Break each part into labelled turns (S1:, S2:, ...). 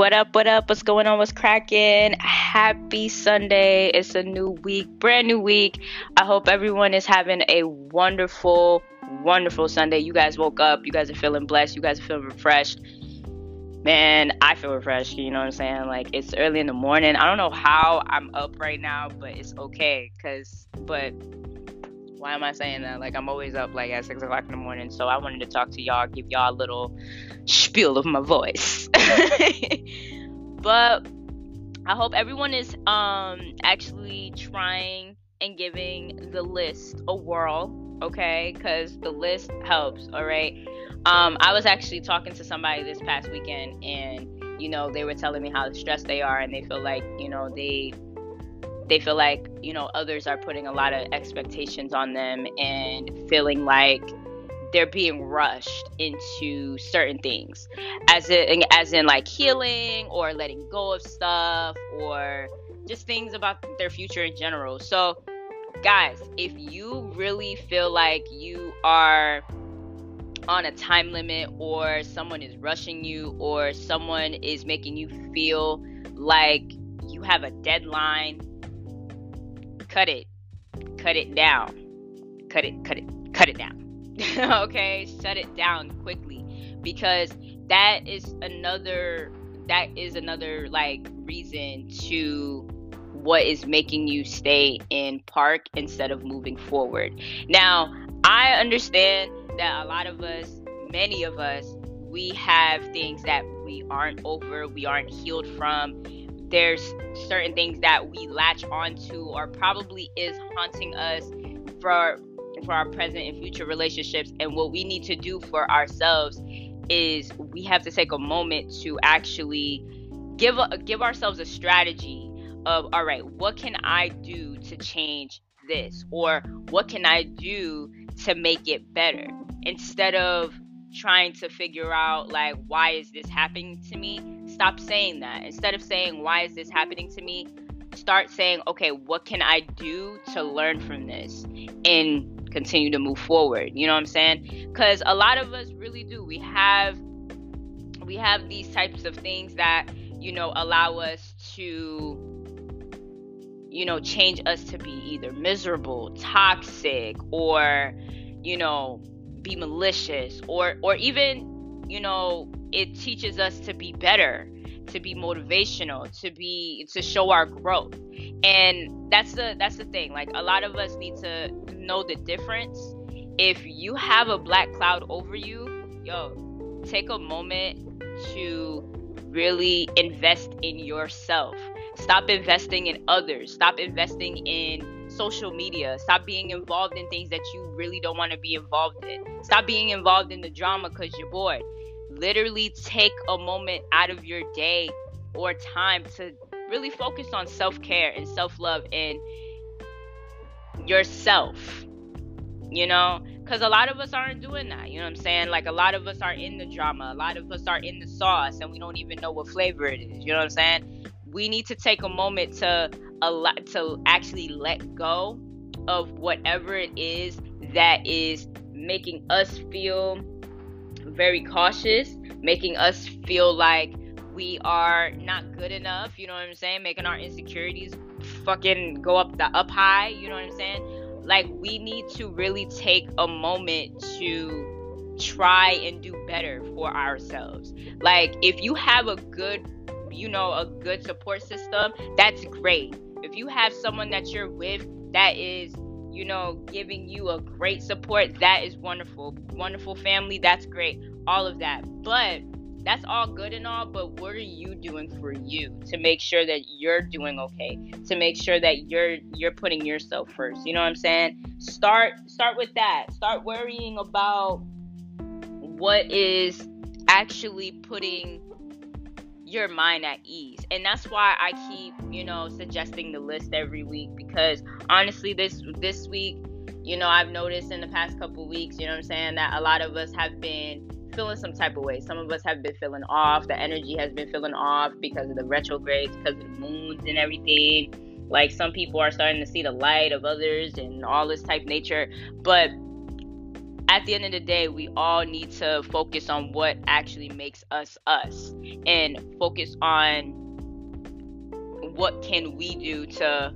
S1: What up? What up? What's going on? What's cracking? Happy Sunday. It's a new week, brand new week. I hope everyone is having a wonderful, wonderful Sunday. You guys woke up. You guys are feeling blessed. You guys are feeling refreshed. Man, I feel refreshed. You know what I'm saying? Like, it's early in the morning. I don't know how I'm up right now, but it's okay. Because, but why am I saying that? Like, I'm always up like at 6 o'clock in the morning. So I wanted to talk to y'all, give y'all a little spiel of my voice. but I hope everyone is um actually trying and giving the list a whirl, okay? Because the list helps, all right? Um, I was actually talking to somebody this past weekend, and you know, they were telling me how stressed they are, and they feel like you know they they feel like you know others are putting a lot of expectations on them and feeling like they're being rushed into certain things. As in as in like healing or letting go of stuff or just things about their future in general. So guys if you really feel like you are on a time limit or someone is rushing you or someone is making you feel like you have a deadline cut it. Cut it down. Cut it cut it cut it down. Okay shut it down quickly. Because that is another that is another like reason to what is making you stay in park instead of moving forward. Now i understand that a lot of us many of us we have things that we aren't over we aren't healed from there's certain things that we latch onto or probably is haunting us for for our present and future relationships. And what we need to do for ourselves is we have to take a moment to actually give a, give ourselves a strategy of all right, what can I do to change this or what can I do to make it better instead of trying to figure out like why is this happening to me stop saying that instead of saying why is this happening to me start saying okay what can i do to learn from this and continue to move forward. You know what I'm saying? Because a lot of us really do. We have we have these types of things that you know allow us to you know change us to be either miserable, toxic, or you know be malicious, or or even you know it teaches us to be better to be motivational to be to show our growth. And that's the that's the thing like a lot of us need to know the difference. If you have a black cloud over you yo take a moment to really invest in yourself. Stop investing in others. Stop investing in social media stop being involved in things that you really don't want to be involved in stop being involved in the drama because you're bored literally take a moment out of your day or time to really focus on self care and self love and yourself. You know, because a lot of us aren't doing that. You know what I'm saying? Like a lot of us are in the drama, a lot of us are in the sauce, and we don't even know what flavor it is. You know what I'm saying? We need to take a moment to a lot to actually let go of whatever it is that is making us feel very cautious, making us feel like we are not good enough, you know what I'm saying? Making our insecurities fucking go up the up high, you know what I'm saying? Like we need to really take a moment to try and do better for ourselves. Like if you have a good, you know, a good support system, that's great. If you have someone that you're with that is you know, giving you a great support, that is wonderful. Wonderful family, that's great. All of that. But that's all good and all, but what are you doing for you to make sure that you're doing okay? To make sure that you're you're putting yourself first. You know what I'm saying? Start start with that. Start worrying about what is actually putting your mind at ease. And that's why I keep, you know, suggesting the list every week because honestly this this week, you know, I've noticed in the past couple weeks, you know I'm saying, that a lot of us have been feeling some type of way. Some of us have been feeling off. The energy has been feeling off because of the retrogrades, because of the moons and everything. Like some people are starting to see the light of others and all this type nature. But at the end of the day, we all need to focus on what actually makes us us and focus on what can we do to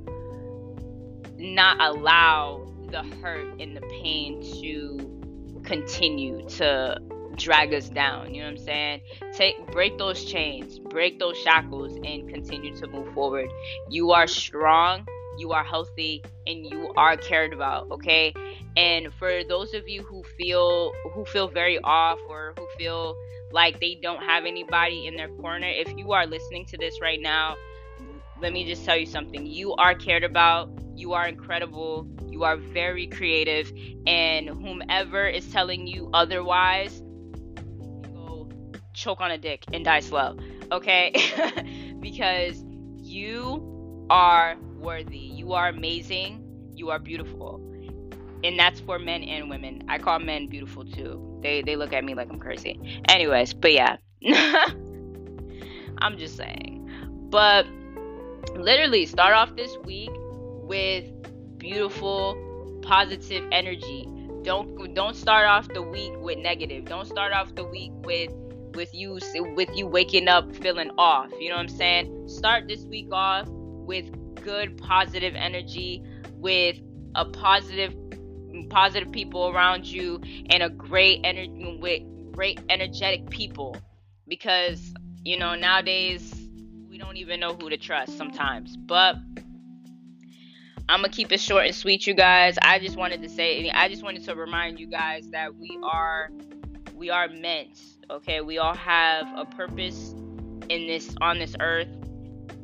S1: not allow the hurt and the pain to continue to drag us down. You know what I'm saying? Take break those chains, break those shackles and continue to move forward. You are strong, you are healthy, and you are cared about, okay? And for those of you who feel who feel very off or who feel like they don't have anybody in their corner, if you are listening to this right now, let me just tell you something. You are cared about. You are incredible. You are very creative. And whomever is telling you otherwise, choke on a dick and die slow. Okay? because you are worthy. You are amazing. You are beautiful. And that's for men and women. I call men beautiful too. They they look at me like I'm crazy. Anyways, but yeah. I'm just saying. But literally start off this week with beautiful positive energy don't don't start off the week with negative don't start off the week with with you with you waking up feeling off you know what i'm saying start this week off with good positive energy with a positive positive people around you and a great energy with great energetic people because you know nowadays we don't even know who to trust sometimes. But I'm gonna keep it short and sweet, you guys. I just wanted to say, I just wanted to remind you guys that we are, we are meant. Okay, we all have a purpose in this on this earth.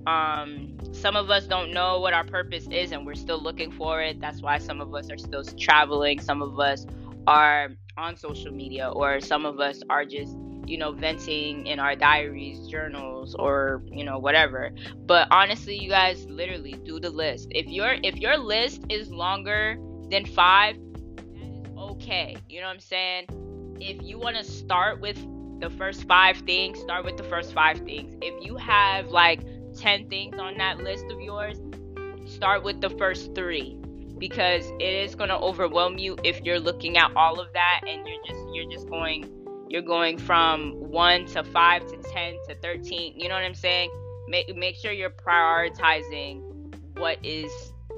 S1: Um, some of us don't know what our purpose is, and we're still looking for it. That's why some of us are still traveling. Some of us are on social media, or some of us are just you know, venting in our diaries, journals, or you know, whatever. But honestly, you guys literally do the list. If your if your list is longer than five, that is okay. You know what I'm saying? If you want to start with the first five things, start with the first five things. If you have like 10 things on that list of yours, start with the first three because it is going to overwhelm you if you're looking at all of that and you're just you're just going you're going from 1 to 5 to 10 to 13 you know what i'm saying? Make, make sure you're prioritizing what is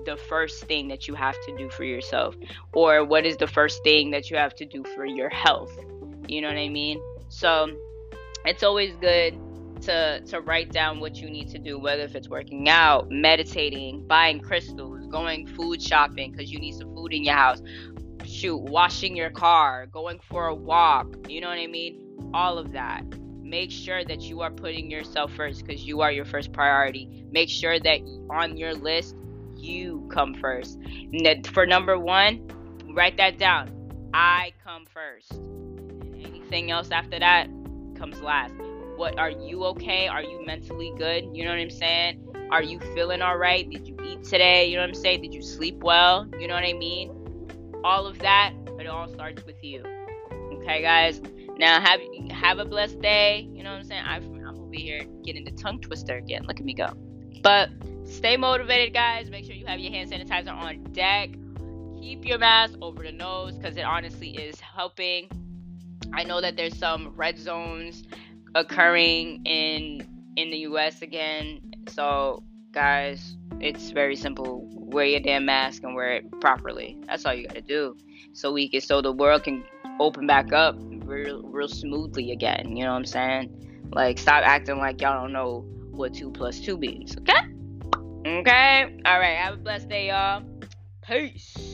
S1: the first thing that you have to do for yourself or what is the first thing that you have to do for your health you know what i mean? So it's always good to to write down what you need to do whether if it's working out meditating buying crystals going food shopping because you need some food in your house shoot, washing your car, going for a walk, you know what I mean? All of that. Make sure that you are putting yourself first because you are your first priority. Make sure that on your list, you come first. For number one, write that down. I come first. anything else after that comes last. What are you okay? Are you mentally good? You know what I'm saying? Are you feeling all right? Did you eat today? You know what I'm saying? Did you sleep well? You know what I mean? all of that, it all starts with you. Okay, guys. Now have have a blessed day. You know what I'm saying? I, I'm over here getting the tongue twister again. Look at me go. But stay motivated, guys. Make sure you have your hand sanitizer on deck. Keep your mask over the nose because it honestly is helping. I know that there's some red zones occurring in in the U.S. again. So, guys, it's very simple. Wear your damn mask and wear it properly. That's all you gotta do. So we can so the world can open back up real real smoothly again. You know what I'm saying? Like stop acting like y'all don't know what two plus two means. Okay? Okay? Alright, have a blessed day, y'all. Peace.